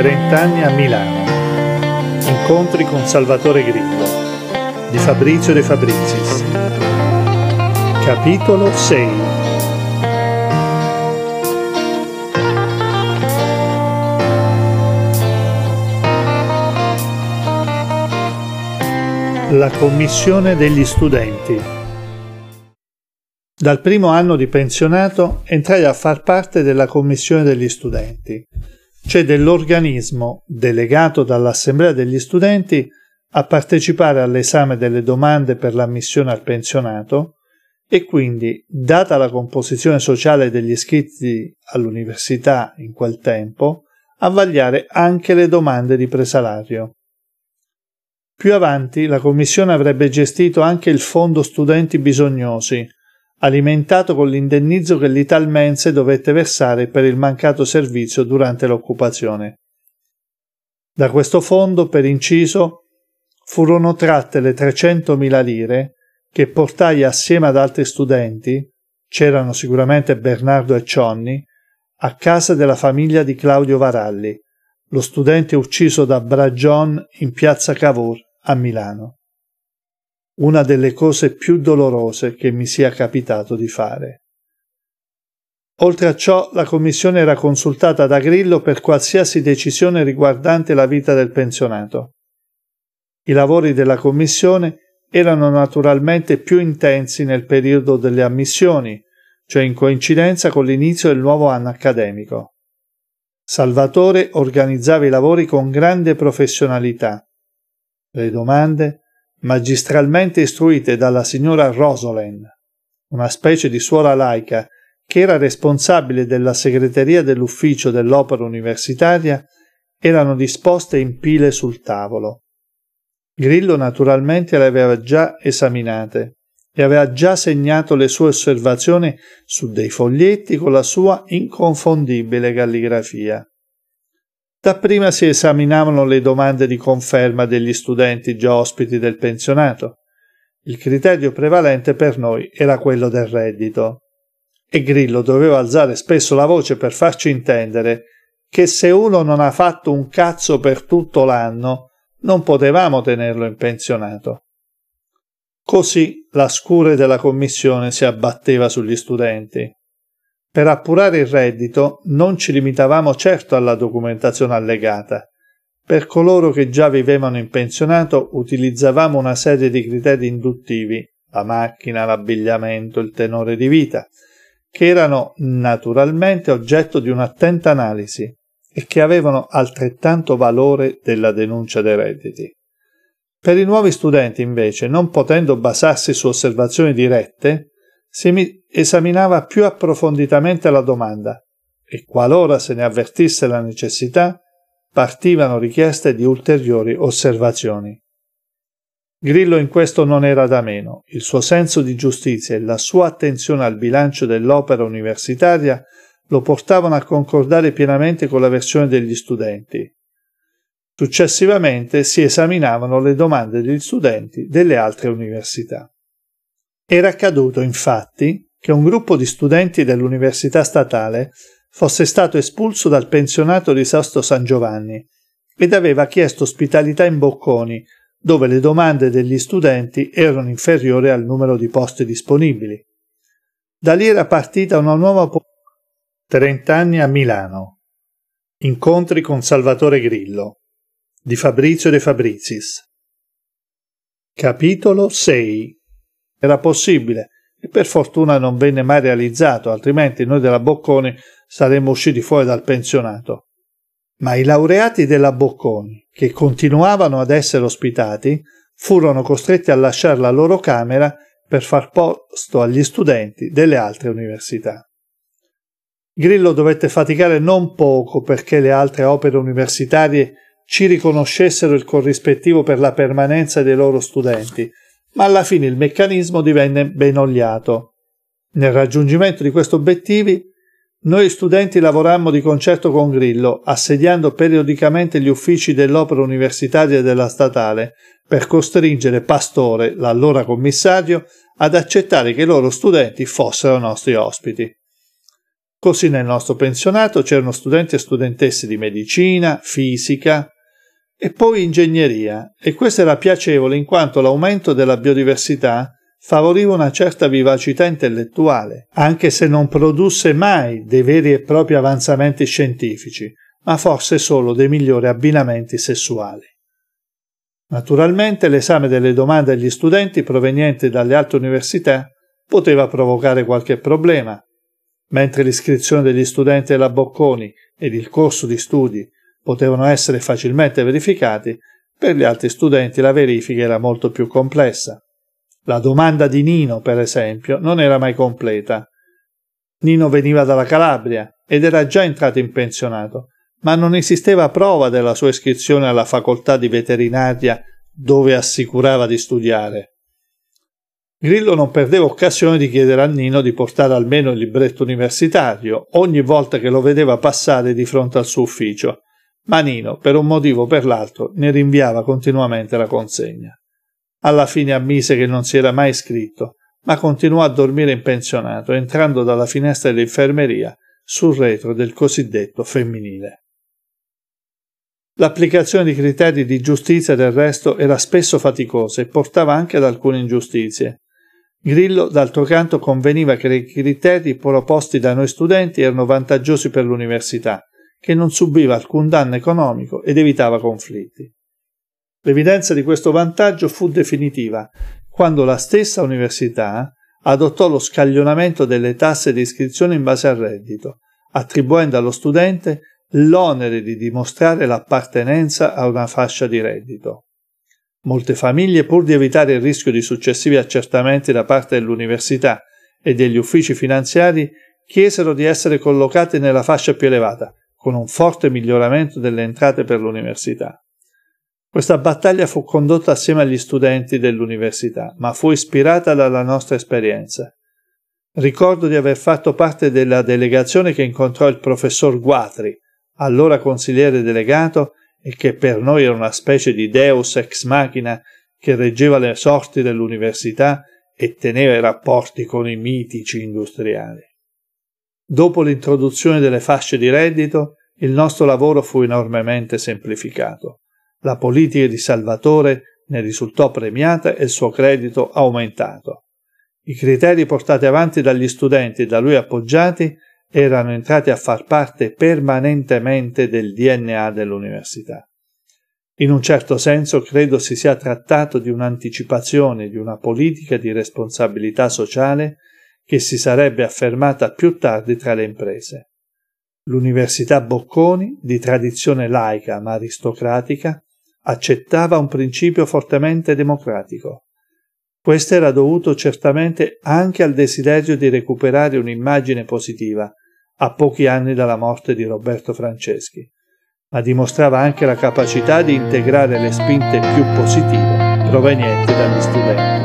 30 anni a Milano. Incontri con Salvatore Grillo di Fabrizio De Fabrizis. Capitolo 6 La commissione degli studenti dal primo anno di pensionato entrai a far parte della commissione degli studenti, cioè dell'organismo delegato dall'Assemblea degli studenti a partecipare all'esame delle domande per l'ammissione al pensionato e quindi, data la composizione sociale degli iscritti all'università in quel tempo, a vagliare anche le domande di presalario. Più avanti la Commissione avrebbe gestito anche il Fondo Studenti Bisognosi, alimentato con l'indennizzo che l'Italmense dovette versare per il mancato servizio durante l'occupazione. Da questo fondo, per inciso, furono tratte le 300.000 lire che portai assieme ad altri studenti, c'erano sicuramente Bernardo e Cionny, a casa della famiglia di Claudio Varalli, lo studente ucciso da Bragion in piazza Cavour a Milano una delle cose più dolorose che mi sia capitato di fare. Oltre a ciò, la commissione era consultata da Grillo per qualsiasi decisione riguardante la vita del pensionato. I lavori della commissione erano naturalmente più intensi nel periodo delle ammissioni, cioè in coincidenza con l'inizio del nuovo anno accademico. Salvatore organizzava i lavori con grande professionalità. Le domande, magistralmente istruite dalla signora Rosolen, una specie di suora laica che era responsabile della segreteria dell'ufficio dell'opera universitaria, erano disposte in pile sul tavolo. Grillo naturalmente le aveva già esaminate e aveva già segnato le sue osservazioni su dei foglietti con la sua inconfondibile calligrafia. Dapprima si esaminavano le domande di conferma degli studenti già ospiti del pensionato. Il criterio prevalente per noi era quello del reddito. E Grillo doveva alzare spesso la voce per farci intendere che se uno non ha fatto un cazzo per tutto l'anno, non potevamo tenerlo in pensionato. Così la scure della commissione si abbatteva sugli studenti. Per appurare il reddito non ci limitavamo certo alla documentazione allegata. Per coloro che già vivevano in pensionato utilizzavamo una serie di criteri induttivi, la macchina, l'abbigliamento, il tenore di vita, che erano naturalmente oggetto di un'attenta analisi e che avevano altrettanto valore della denuncia dei redditi. Per i nuovi studenti, invece, non potendo basarsi su osservazioni dirette, si esaminava più approfonditamente la domanda e qualora se ne avvertisse la necessità, partivano richieste di ulteriori osservazioni. Grillo in questo non era da meno, il suo senso di giustizia e la sua attenzione al bilancio dell'opera universitaria lo portavano a concordare pienamente con la versione degli studenti. Successivamente si esaminavano le domande degli studenti delle altre università. Era accaduto, infatti, che un gruppo di studenti dell'Università statale fosse stato espulso dal pensionato di Sasto San Giovanni ed aveva chiesto ospitalità in Bocconi, dove le domande degli studenti erano inferiori al numero di posti disponibili. Da lì era partita una nuova po- 30 anni a Milano. Incontri con Salvatore Grillo di Fabrizio De Fabrizis. Capitolo 6 era possibile e per fortuna non venne mai realizzato, altrimenti noi della Bocconi saremmo usciti fuori dal pensionato. Ma i laureati della Bocconi, che continuavano ad essere ospitati, furono costretti a lasciare la loro camera per far posto agli studenti delle altre università. Grillo dovette faticare non poco perché le altre opere universitarie ci riconoscessero il corrispettivo per la permanenza dei loro studenti, ma alla fine il meccanismo divenne ben oliato. Nel raggiungimento di questi obiettivi, noi studenti lavorammo di concerto con Grillo, assediando periodicamente gli uffici dell'opera universitaria e della statale per costringere Pastore, l'allora commissario, ad accettare che i loro studenti fossero nostri ospiti. Così nel nostro pensionato c'erano studenti e studentesse di medicina, fisica e poi ingegneria e questo era piacevole in quanto l'aumento della biodiversità favoriva una certa vivacità intellettuale, anche se non produsse mai dei veri e propri avanzamenti scientifici, ma forse solo dei migliori abbinamenti sessuali. Naturalmente l'esame delle domande agli studenti provenienti dalle altre università poteva provocare qualche problema, mentre l'iscrizione degli studenti alla Bocconi ed il corso di studi potevano essere facilmente verificati, per gli altri studenti la verifica era molto più complessa. La domanda di Nino, per esempio, non era mai completa. Nino veniva dalla Calabria ed era già entrato in pensionato, ma non esisteva prova della sua iscrizione alla facoltà di veterinaria dove assicurava di studiare. Grillo non perdeva occasione di chiedere a Nino di portare almeno il libretto universitario ogni volta che lo vedeva passare di fronte al suo ufficio, ma Nino, per un motivo o per l'altro, ne rinviava continuamente la consegna. Alla fine ammise che non si era mai iscritto, ma continuò a dormire in pensionato, entrando dalla finestra dell'infermeria sul retro del cosiddetto femminile. L'applicazione di criteri di giustizia del resto era spesso faticosa e portava anche ad alcune ingiustizie. Grillo, d'altro canto, conveniva che i criteri proposti da noi studenti erano vantaggiosi per l'università, che non subiva alcun danno economico ed evitava conflitti. L'evidenza di questo vantaggio fu definitiva quando la stessa università adottò lo scaglionamento delle tasse di iscrizione in base al reddito, attribuendo allo studente l'onere di dimostrare l'appartenenza a una fascia di reddito. Molte famiglie, pur di evitare il rischio di successivi accertamenti da parte dell'università e degli uffici finanziari, chiesero di essere collocate nella fascia più elevata, con un forte miglioramento delle entrate per l'università. Questa battaglia fu condotta assieme agli studenti dell'università, ma fu ispirata dalla nostra esperienza. Ricordo di aver fatto parte della delegazione che incontrò il professor Guatri, allora consigliere delegato e che per noi era una specie di deus ex machina che reggeva le sorti dell'università e teneva i rapporti con i mitici industriali. Dopo l'introduzione delle fasce di reddito, il nostro lavoro fu enormemente semplificato. La politica di Salvatore ne risultò premiata e il suo credito aumentato. I criteri portati avanti dagli studenti e da lui appoggiati erano entrati a far parte permanentemente del DNA dell'università. In un certo senso credo si sia trattato di un'anticipazione di una politica di responsabilità sociale che si sarebbe affermata più tardi tra le imprese. L'Università Bocconi, di tradizione laica ma aristocratica, accettava un principio fortemente democratico. Questo era dovuto certamente anche al desiderio di recuperare un'immagine positiva a pochi anni dalla morte di Roberto Franceschi, ma dimostrava anche la capacità di integrare le spinte più positive provenienti dagli studenti.